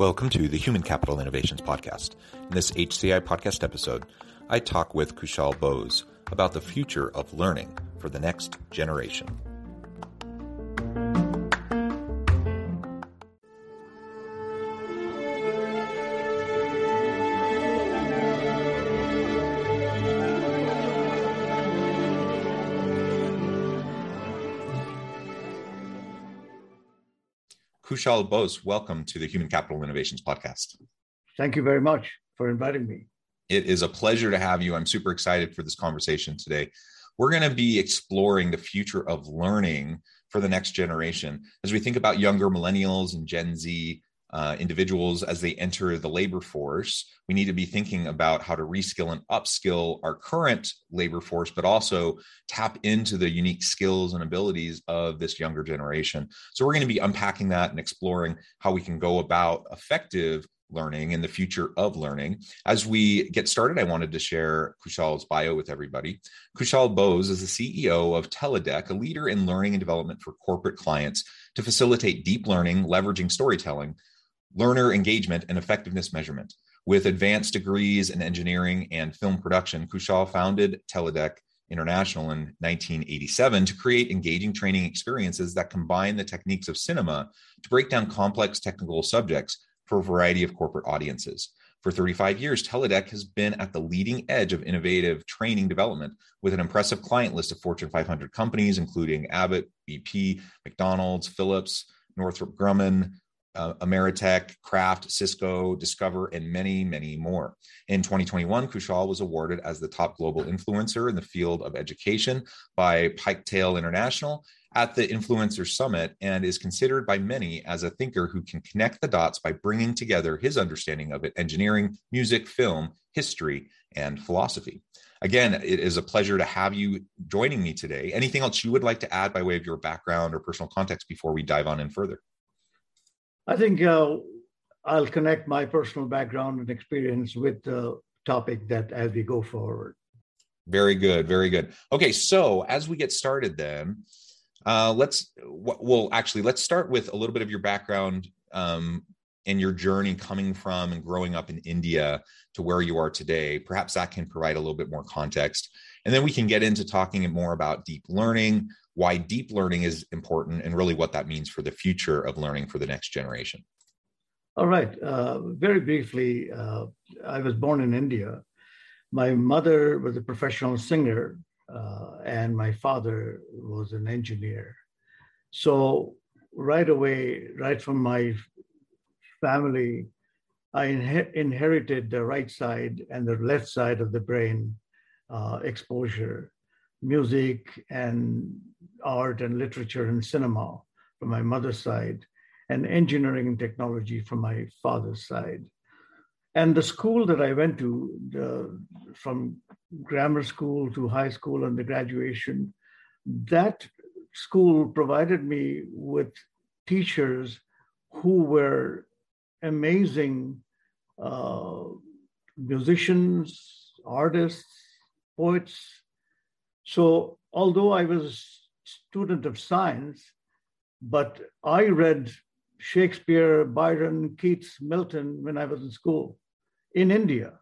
Welcome to the Human Capital Innovations Podcast. In this HCI podcast episode, I talk with Kushal Bose about the future of learning for the next generation. Kushal Bose, welcome to the Human Capital Innovations Podcast. Thank you very much for inviting me. It is a pleasure to have you. I'm super excited for this conversation today. We're going to be exploring the future of learning for the next generation. As we think about younger millennials and Gen Z, uh, individuals as they enter the labor force. We need to be thinking about how to reskill and upskill our current labor force, but also tap into the unique skills and abilities of this younger generation. So, we're going to be unpacking that and exploring how we can go about effective learning and the future of learning. As we get started, I wanted to share Kushal's bio with everybody. Kushal Bose is the CEO of Teledec, a leader in learning and development for corporate clients to facilitate deep learning, leveraging storytelling learner engagement and effectiveness measurement. With advanced degrees in engineering and film production, Kushal founded Teledec International in 1987 to create engaging training experiences that combine the techniques of cinema to break down complex technical subjects for a variety of corporate audiences. For 35 years, Teledec has been at the leading edge of innovative training development with an impressive client list of Fortune 500 companies, including Abbott, BP, McDonald's, Philips, Northrop Grumman, uh, Ameritech, Kraft, Cisco, Discover, and many, many more. In 2021, Kushal was awarded as the top global influencer in the field of education by Piktale International at the Influencer Summit and is considered by many as a thinker who can connect the dots by bringing together his understanding of it, engineering, music, film, history, and philosophy. Again, it is a pleasure to have you joining me today. Anything else you would like to add by way of your background or personal context before we dive on in further? I think uh, I'll connect my personal background and experience with the topic that as we go forward. Very good, very good. Okay, so as we get started, then uh, let's well, actually, let's start with a little bit of your background um, and your journey coming from and growing up in India to where you are today. Perhaps that can provide a little bit more context, and then we can get into talking more about deep learning, why deep learning is important and really what that means for the future of learning for the next generation. All right. Uh, very briefly, uh, I was born in India. My mother was a professional singer, uh, and my father was an engineer. So, right away, right from my family, I inherited the right side and the left side of the brain uh, exposure music and art and literature and cinema from my mother's side, and engineering and technology from my father's side. And the school that I went to, the, from grammar school to high school and the graduation, that school provided me with teachers who were amazing uh, musicians, artists, poets, so although I was a student of science, but I read Shakespeare, Byron, Keats, Milton when I was in school in India.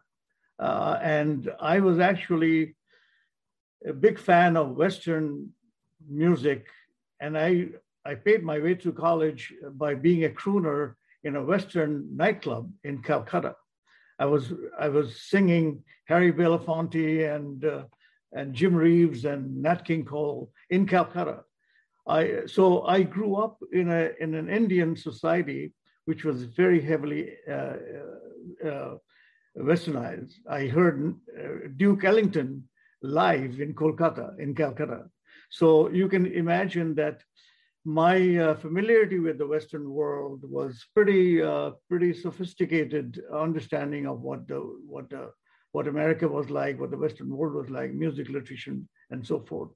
Uh, and I was actually a big fan of Western music. And I, I paid my way through college by being a crooner in a Western nightclub in Calcutta. I was, I was singing Harry Belafonte and uh, and Jim Reeves and Nat King Cole in Calcutta. I, so I grew up in, a, in an Indian society which was very heavily uh, uh, westernized. I heard uh, Duke Ellington live in Kolkata, in Calcutta. So you can imagine that my uh, familiarity with the Western world was pretty uh, pretty sophisticated understanding of what the what the what America was like, what the Western world was like, music, literature, and so forth.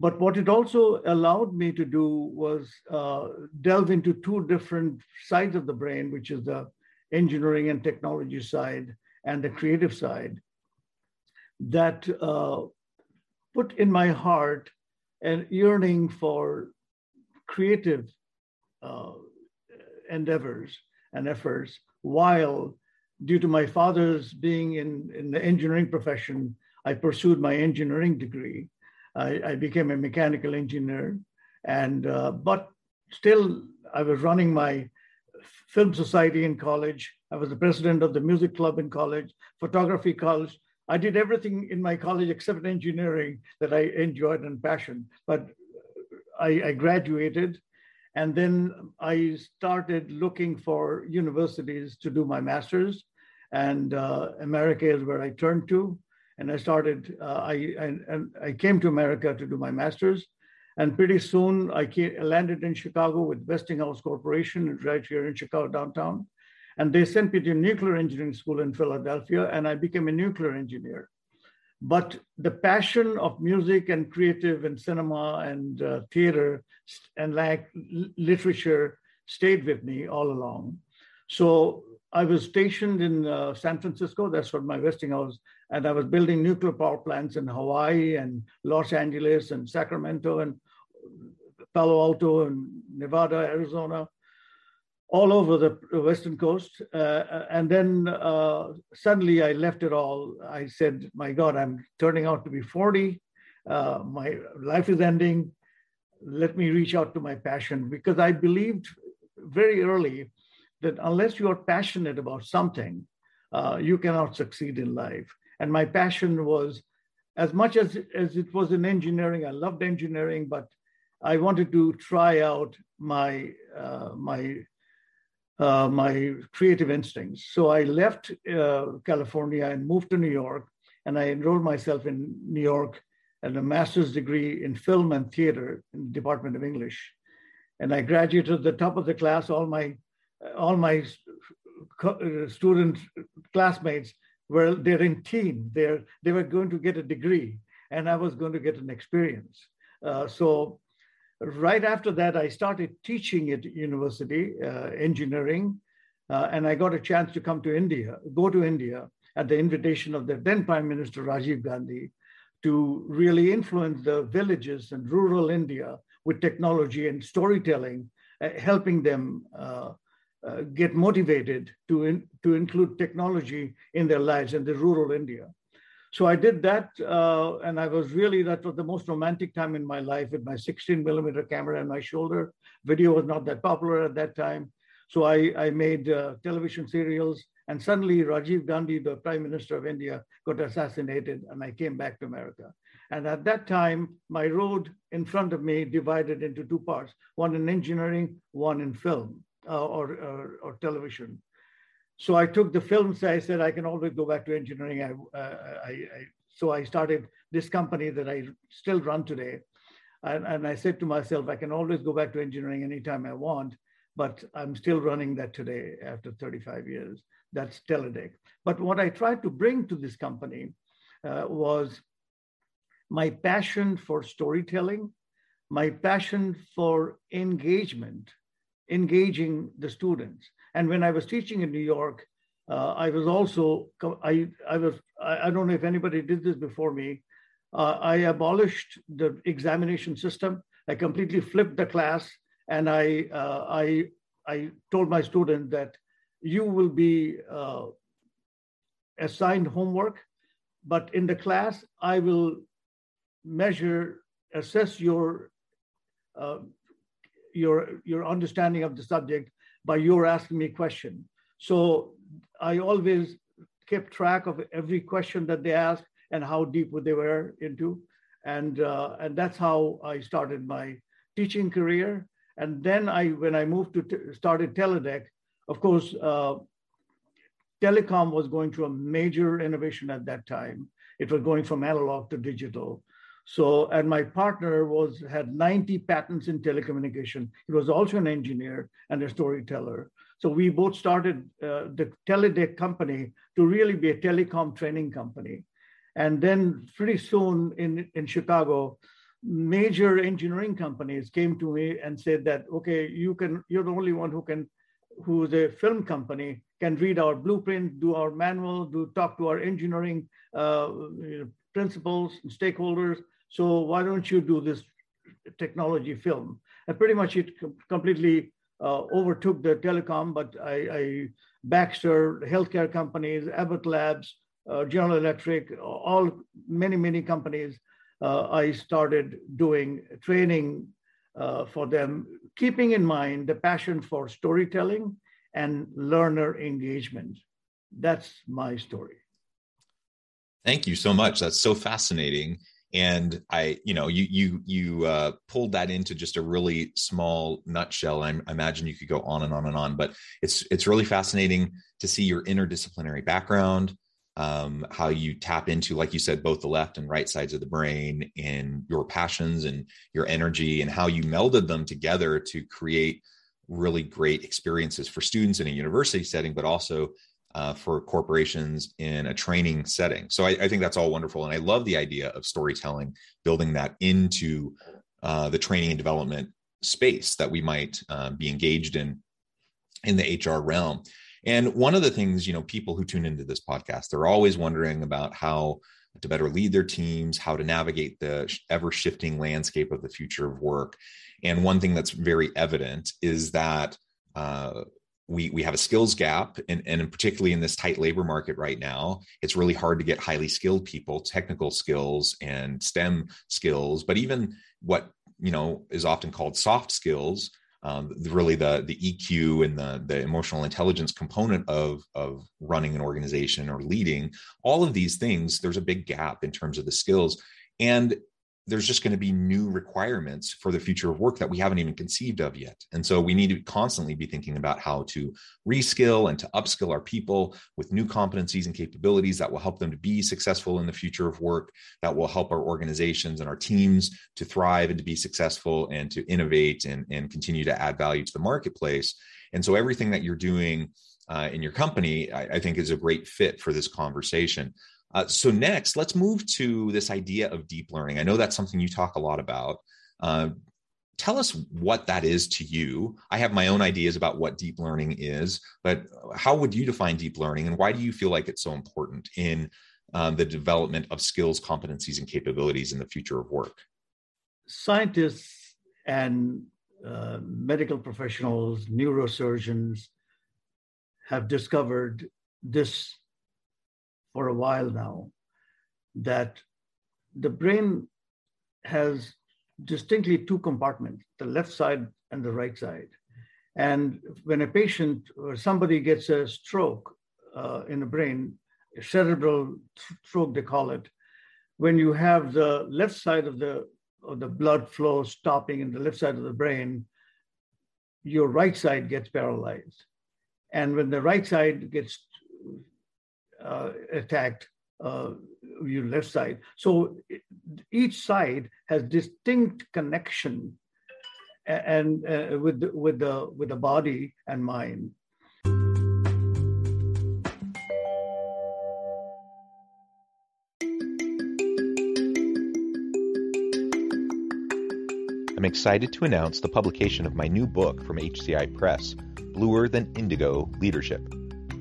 But what it also allowed me to do was uh, delve into two different sides of the brain, which is the engineering and technology side and the creative side, that uh, put in my heart an yearning for creative uh, endeavors and efforts while due to my father's being in, in the engineering profession, I pursued my engineering degree. I, I became a mechanical engineer, and uh, but still, I was running my film society in college. I was the president of the music club in college, photography college. I did everything in my college except engineering that I enjoyed and passion. But I, I graduated, and then I started looking for universities to do my master's and uh, America is where I turned to. And I started, uh, I, and I came to America to do my master's. And pretty soon I came, landed in Chicago with Westinghouse Corporation, right here in Chicago downtown. And they sent me to nuclear engineering school in Philadelphia, and I became a nuclear engineer. But the passion of music and creative and cinema and uh, theater and like literature stayed with me all along. So I was stationed in uh, San Francisco. That's what my Westinghouse, and I was building nuclear power plants in Hawaii and Los Angeles and Sacramento and Palo Alto and Nevada, Arizona, all over the Western Coast. Uh, and then uh, suddenly I left it all. I said, "My God, I'm turning out to be 40. Uh, my life is ending. Let me reach out to my passion because I believed very early." That unless you are passionate about something, uh, you cannot succeed in life. And my passion was, as much as, as it was in engineering, I loved engineering, but I wanted to try out my, uh, my, uh, my creative instincts. So I left uh, California and moved to New York, and I enrolled myself in New York at a master's degree in film and theater in the Department of English. And I graduated at the top of the class. All my all my uh, student classmates were they're in team. They're they were going to get a degree, and I was going to get an experience. Uh, so right after that, I started teaching at university uh, engineering, uh, and I got a chance to come to India, go to India at the invitation of the then Prime Minister Rajiv Gandhi, to really influence the villages and rural India with technology and storytelling, uh, helping them uh, get motivated to, in, to include technology in their lives in the rural India. So I did that, uh, and I was really, that was the most romantic time in my life with my 16 millimeter camera on my shoulder. Video was not that popular at that time. So I, I made uh, television serials, and suddenly Rajiv Gandhi, the Prime Minister of India, got assassinated, and I came back to America. And at that time, my road in front of me divided into two parts, one in engineering, one in film uh, or, or, or, television. So I took the films. I said I can always go back to engineering. I, uh, I, I, so I started this company that I still run today. And, and I said to myself, I can always go back to engineering anytime I want, but I'm still running that today after 35 years. That's Teledec. But what I tried to bring to this company uh, was my passion for storytelling, my passion for engagement, engaging the students. And when I was teaching in New York, uh, I was also, I, I was, I, don't know if anybody did this before me. Uh, I abolished the examination system. I completely flipped the class and I, uh, I, I told my student that you will be uh, assigned homework, but in the class, I will measure, assess your uh, your your understanding of the subject by your asking me a question. So I always kept track of every question that they asked and how deep they were into, and uh, and that's how I started my teaching career. And then I, when I moved to t- started Teledec, of course, uh, telecom was going through a major innovation at that time. It was going from analog to digital. So, and my partner was had 90 patents in telecommunication. He was also an engineer and a storyteller. So we both started uh, the Teledec company to really be a telecom training company. And then pretty soon in, in Chicago, major engineering companies came to me and said that, okay, you can, you're the only one who can, who's a film company, can read our blueprint, do our manual, do talk to our engineering uh, principals and stakeholders. So why don't you do this technology film? And pretty much it completely uh, overtook the telecom, but I, I Baxter, healthcare companies, Abbott Labs, uh, General Electric, all many, many companies, uh, I started doing training uh, for them, keeping in mind the passion for storytelling and learner engagement. That's my story. Thank you so much. That's so fascinating. And I, you know, you you you uh, pulled that into just a really small nutshell. I, I imagine you could go on and on and on, but it's it's really fascinating to see your interdisciplinary background, um, how you tap into, like you said, both the left and right sides of the brain and your passions and your energy and how you melded them together to create really great experiences for students in a university setting, but also uh, for corporations in a training setting. So I, I, think that's all wonderful. And I love the idea of storytelling, building that into uh, the training and development space that we might uh, be engaged in in the HR realm. And one of the things, you know, people who tune into this podcast, they're always wondering about how to better lead their teams, how to navigate the ever shifting landscape of the future of work. And one thing that's very evident is that uh, we we have a skills gap and, and particularly in this tight labor market right now it's really hard to get highly skilled people technical skills and stem skills but even what you know is often called soft skills um, really the the EQ and the the emotional intelligence component of of running an organization or leading all of these things there's a big gap in terms of the skills. And there's just going to be new requirements for the future of work that we haven't even conceived of yet. And so we need to constantly be thinking about how to reskill and to upskill our people with new competencies and capabilities that will help them to be successful in the future of work, that will help our organizations and our teams to thrive and to be successful and to innovate and, and continue to add value to the marketplace. And so everything that you're doing uh, in your company, I, I think is a great fit for this conversation. Uh, so next, let's move to this idea of deep learning. I know that's something you talk a lot about. Uh, tell us what that is to you. I have my own ideas about what deep learning is, but how would you define deep learning, and why do you feel like it's so important in um, the development of skills, competencies, and capabilities in the future of work? Scientists and uh, medical professionals, neurosurgeons have discovered this for a while now that the brain has distinctly two compartments the left side and the right side. And when a patient or somebody gets a stroke uh, in the brain, cerebral stroke, they call it, when you have the left side of the, of the blood flow stopping in the left side of the brain, your right side gets paralyzed. And when the right side gets attacked uh, your left side. So each side has distinct connection and uh, with with the with the body and mind. I'm excited to announce the publication of my new book from HCI Press, Bluer Than Indigo Leadership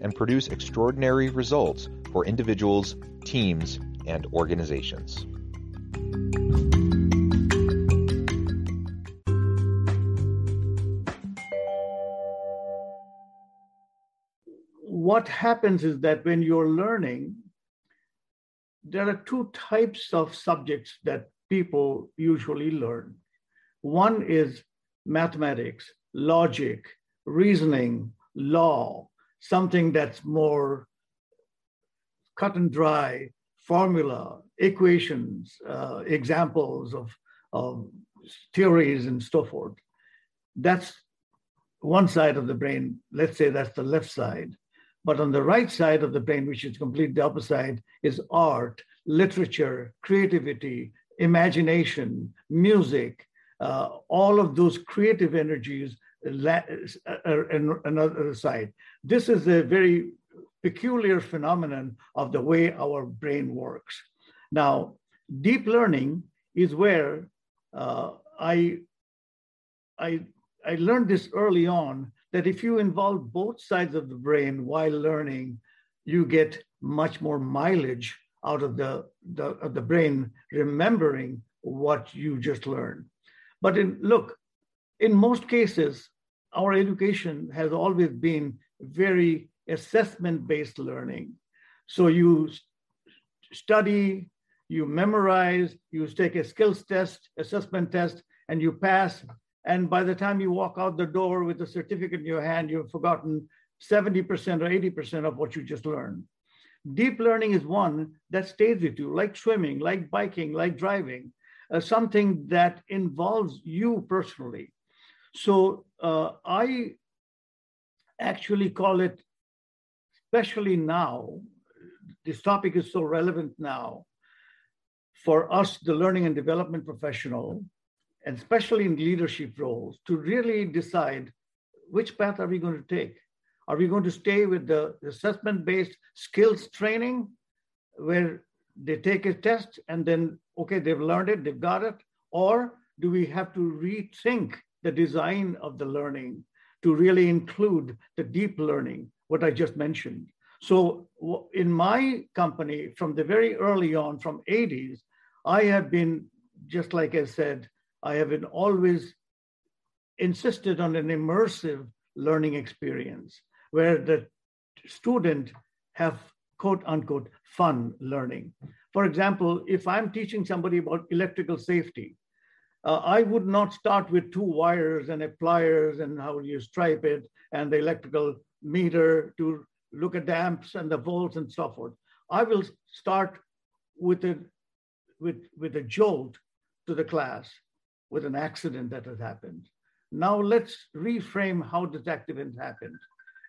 and produce extraordinary results for individuals, teams, and organizations. What happens is that when you're learning, there are two types of subjects that people usually learn. One is mathematics, logic, reasoning, law, something that's more cut and dry, formula, equations, uh, examples of, of theories and so forth. That's one side of the brain. Let's say that's the left side. But on the right side of the brain, which is completely the opposite, is art, literature, creativity, imagination, music, uh, all of those creative energies another side. This is a very peculiar phenomenon of the way our brain works. Now, deep learning is where uh, I, I, I learned this early on that if you involve both sides of the brain while learning, you get much more mileage out of the, the, of the brain remembering what you just learned. But in, look, in most cases, our education has always been very assessment based learning. So you study, you memorize, you take a skills test, assessment test, and you pass. And by the time you walk out the door with a certificate in your hand, you've forgotten 70% or 80% of what you just learned. Deep learning is one that stays with you, like swimming, like biking, like driving, uh, something that involves you personally. So uh, I actually call it, especially now, this topic is so relevant now for us, the learning and development professional, and especially in leadership roles, to really decide which path are we going to take? Are we going to stay with the assessment based skills training where they take a test and then, okay, they've learned it, they've got it? Or do we have to rethink the design of the learning to really include the deep learning, what I just mentioned? So in my company, from the very early on, from 80s, I have been, just like I said, I have been always insisted on an immersive learning experience where the student have quote unquote fun learning. For example, if I'm teaching somebody about electrical safety, uh, I would not start with two wires and a pliers and how you stripe it and the electrical meter to look at the amps and the volts and so forth. I will start with a, with, with a jolt to the class with an accident that has happened. Now let's reframe how this accident happened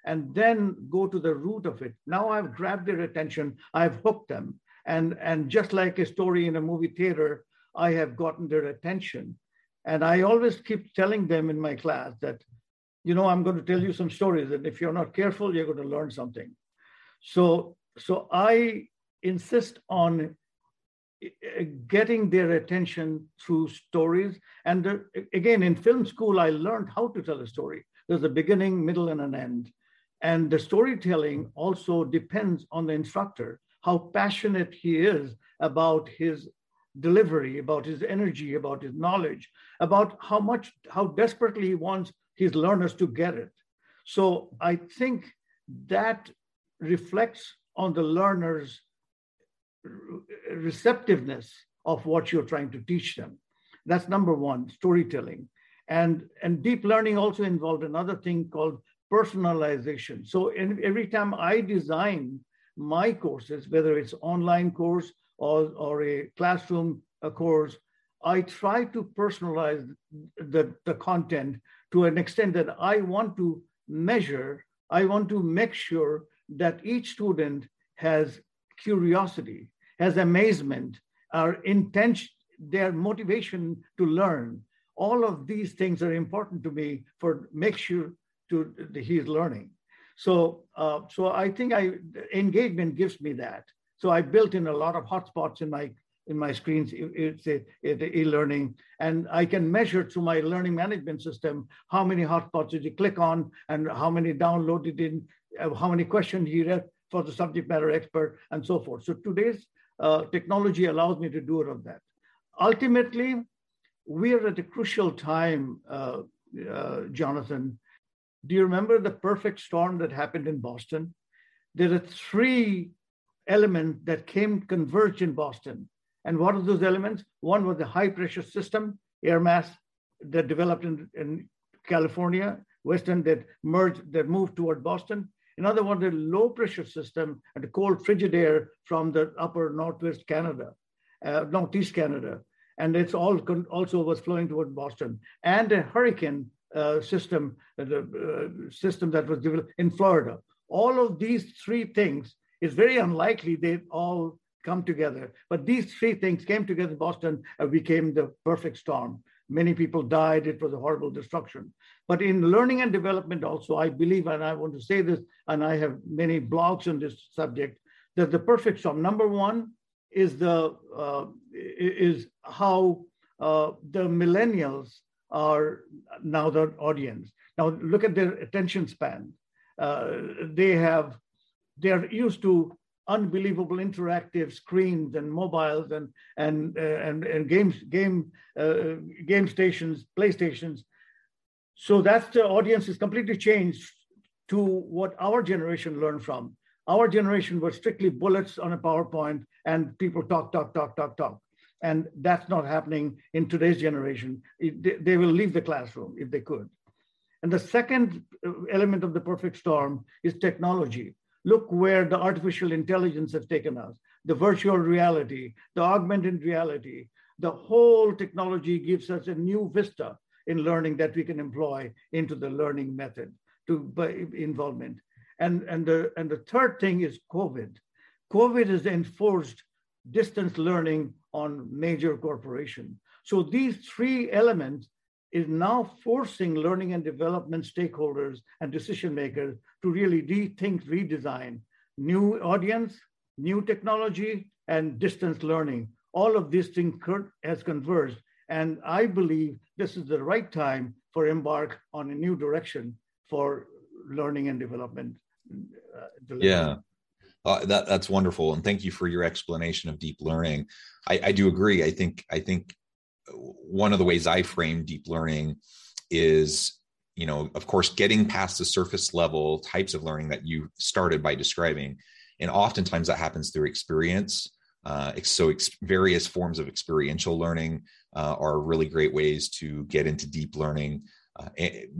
and then go to the root of it. Now I've grabbed their attention, I've hooked them. And, and just like a story in a movie theater, I have gotten their attention. And I always keep telling them in my class that, you know, I'm going to tell you some stories, and if you're not careful, you're going to learn something. So, so I insist on eh, getting their attention through stories. And the, again, in film school, I learned how to tell a story. There's a beginning, middle, and an end. And the storytelling also depends on the instructor, how passionate he is about his delivery, about his energy, about his knowledge, about how much, how desperately he wants his learners to get it. So I think that reflects on the learner's receptiveness of what you're trying to teach them. That's number one, storytelling. And, and deep learning also involved another thing called personalization. So in, every time I design my courses, whether it's online course or, or a classroom a course, I try to personalize the, the content to an extent that I want to measure, I want to make sure that each student has curiosity, has amazement, our intention, their motivation to learn. All of these things are important to me for make sure to the, his learning. So, uh, so I think I engagement gives me that. So I built in a lot of hotspots in my in my screens, it's e-learning, and I can measure through my learning management system how many hotspots did you click on, and how many downloaded in, uh, how many questions you read for the subject matter expert, and so forth. So today's uh, technology allows me to do all of that. Ultimately, we are at a crucial time, uh, uh, Jonathan. Do you remember the perfect storm that happened in Boston? There are three elements that came converged in Boston and what are those elements? One was the high pressure system, air mass that developed in, in California, Western that merged, that moved toward Boston. Another one, the low pressure system and the cold frigid air from the upper northwest Canada, uh, northeast Canada. And it's all also was flowing toward Boston. And a hurricane uh, system, uh, the uh, system that was developed in Florida. All of these three things is very unlikely they all come together. But these three things came together in Boston and became the perfect storm. Many people died. It was a horrible destruction. But in learning and development, also, I believe, and I want to say this, and I have many blogs on this subject, that the perfect storm, number one, is the uh, is how uh, the millennials are now the audience. Now look at their attention span. Uh, they have they're used to unbelievable interactive screens and mobiles and and uh, and, and games game uh, game stations playstations. So that's the audience is completely changed to what our generation learned from. Our generation was strictly bullets on a powerpoint and people talk talk talk talk talk. And that's not happening in today's generation. It, they will leave the classroom if they could. And the second uh, element of the perfect storm is technology Look where the artificial intelligence has taken us, the virtual reality, the augmented reality. The whole technology gives us a new vista in learning that we can employ into the learning method to involvement. And, and, the, and the third thing is COVID. COVID has enforced distance learning on major corporations. So these three elements is now forcing learning and development stakeholders and decision makers to really rethink, redesign new audience, new technology, and distance learning. All of these things has converged. And I believe this is the right time for embark on a new direction for learning and development. Uh, yeah. Uh, that that's wonderful, and thank you for your explanation of deep learning. I, I do agree. I think I think one of the ways I frame deep learning is, you know, of course, getting past the surface level types of learning that you started by describing. And oftentimes that happens through experience. Uh, so, ex- various forms of experiential learning uh, are really great ways to get into deep learning. Uh,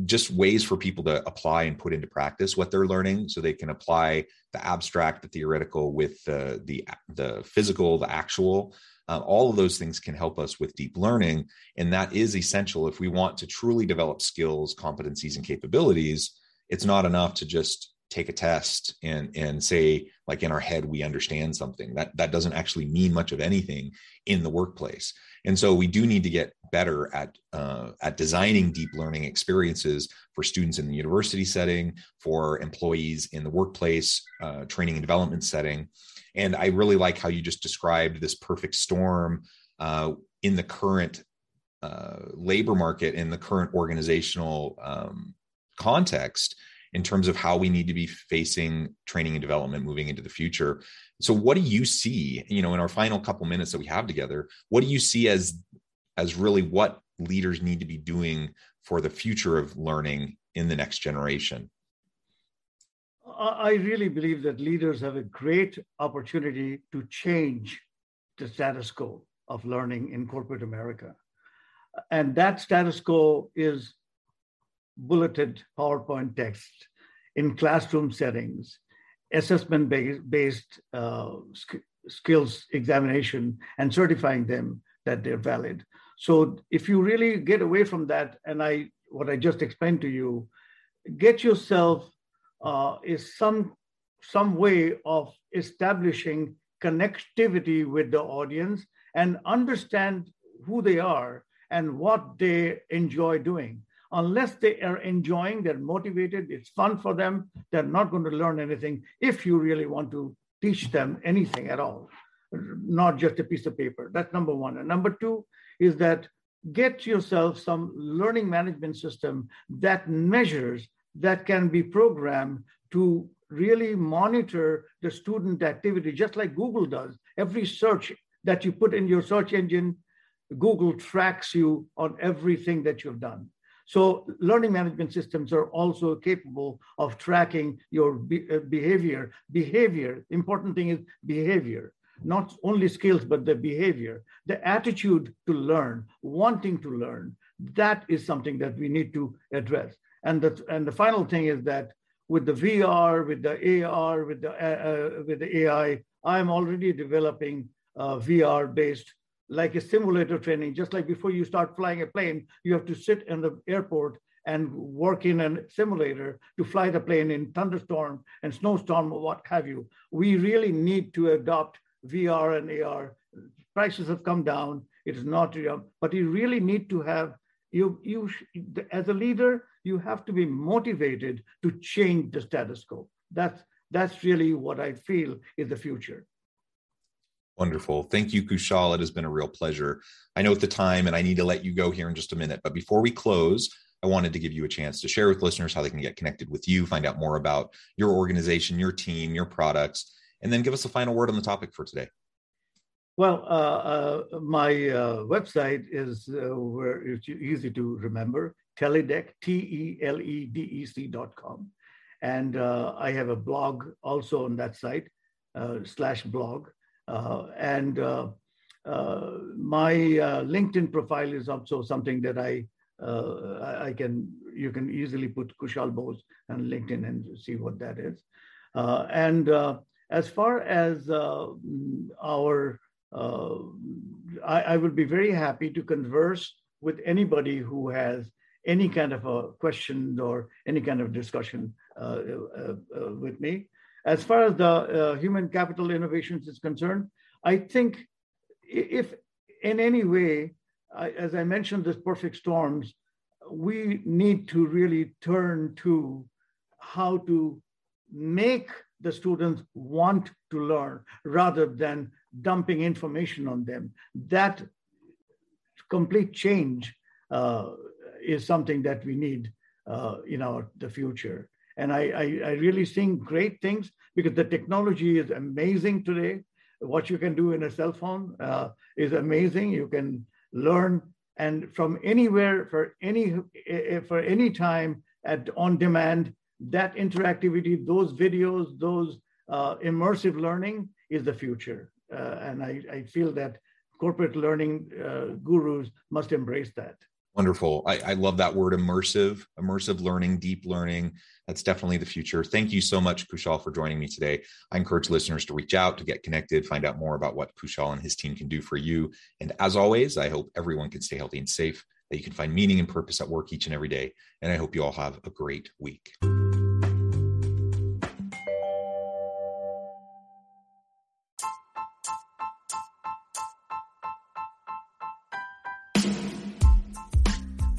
just ways for people to apply and put into practice what they're learning, so they can apply the abstract, the theoretical, with the the the physical, the actual, uh, all of those things can help us with deep learning. And that is essential if we want to truly develop skills, competencies, and capabilities. It's not enough to just take a test and and say like in our head we understand something that that doesn't actually mean much of anything in the workplace and so we do need to get better at uh, at designing deep learning experiences for students in the university setting for employees in the workplace uh, training and development setting and I really like how you just described this perfect storm uh, in the current uh, labor market, in the current organizational um, context, in terms of how we need to be facing training and development moving into the future. So, what do you see? You know, in our final couple minutes that we have together, what do you see as as really what leaders need to be doing for the future of learning in the next generation? I really believe that leaders have a great opportunity to change the status quo of learning in corporate America. And that status quo is bulleted PowerPoint text in classroom settings, assessment based uh, skills examination, and certifying them that they're valid. So if you really get away from that, and I what I just explained to you, get yourself uh, is some some way of establishing connectivity with the audience and understand who they are and what they enjoy doing. Unless they are enjoying, they're motivated, it's fun for them, they're not going to learn anything if you really want to teach them anything at all. not just a piece of paper. That's number one. And number two is that get yourself some learning management system that measures, that can be programmed to really monitor the student activity, just like Google does. Every search that you put in your search engine, Google tracks you on everything that you've done. So learning management systems are also capable of tracking your uh, behavior. Behavior, important thing is behavior, not only skills, but the behavior, the attitude to learn, wanting to learn. That is something that we need to address. And the, and the final thing is that with the VR, with the AR, with the, uh, uh, with the AI, I'm already developing uh, VR based like a simulator training, just like before you start flying a plane, you have to sit in the airport and work in a simulator to fly the plane in thunderstorm and snowstorm or what have you. We really need to adopt VR and AR. Prices have come down. It is not, but you really need to have you you as a leader you have to be motivated to change the status quo. That's that's really what I feel is the future. Wonderful. Thank you, Kushal. It has been a real pleasure. I know at the time, and I need to let you go here in just a minute. But before we close, I wanted to give you a chance to share with listeners how they can get connected with you, find out more about your organization, your team, your products, and then give us a final word on the topic for today. Well, uh, uh, my uh, website is uh, where it's easy to remember Teledec, T E L E D E C dot com. And uh, I have a blog also on that site, uh, slash blog. Uh, and uh, uh, my LinkedIn profile is also something that I I can you can easily put Kushal Bose on LinkedIn and see what that is. and as far as our I, I would be very happy to converse with anybody who has any kind of a question or any kind of discussion uh, uh, uh, with me. As far as the uh, human capital innovations is concerned, I think if in any way, I, as I mentioned, this perfect storms, we need to really turn to how to make the students want to learn rather than dumping information on them. That complete change uh, is something that we need uh, in our the future. And I, I, I really think great things because the technology is amazing today. What you can do in a cell phone uh, is amazing. You can learn and from anywhere for any for any time at on demand. That interactivity, those videos, those uh, immersive learning is the future. Uh, and I, I feel that corporate learning uh, gurus must embrace that. Wonderful. I, I, love that word immersive, immersive learning, deep learning. That's definitely the future. Thank you so much, Kushal, for joining me today. I encourage listeners to reach out, to get connected, find out more about what Kushal and his team can do for you. And as always, I hope everyone can stay healthy and safe, that you can find meaning and purpose at work each and every day. And I hope you all have a great week.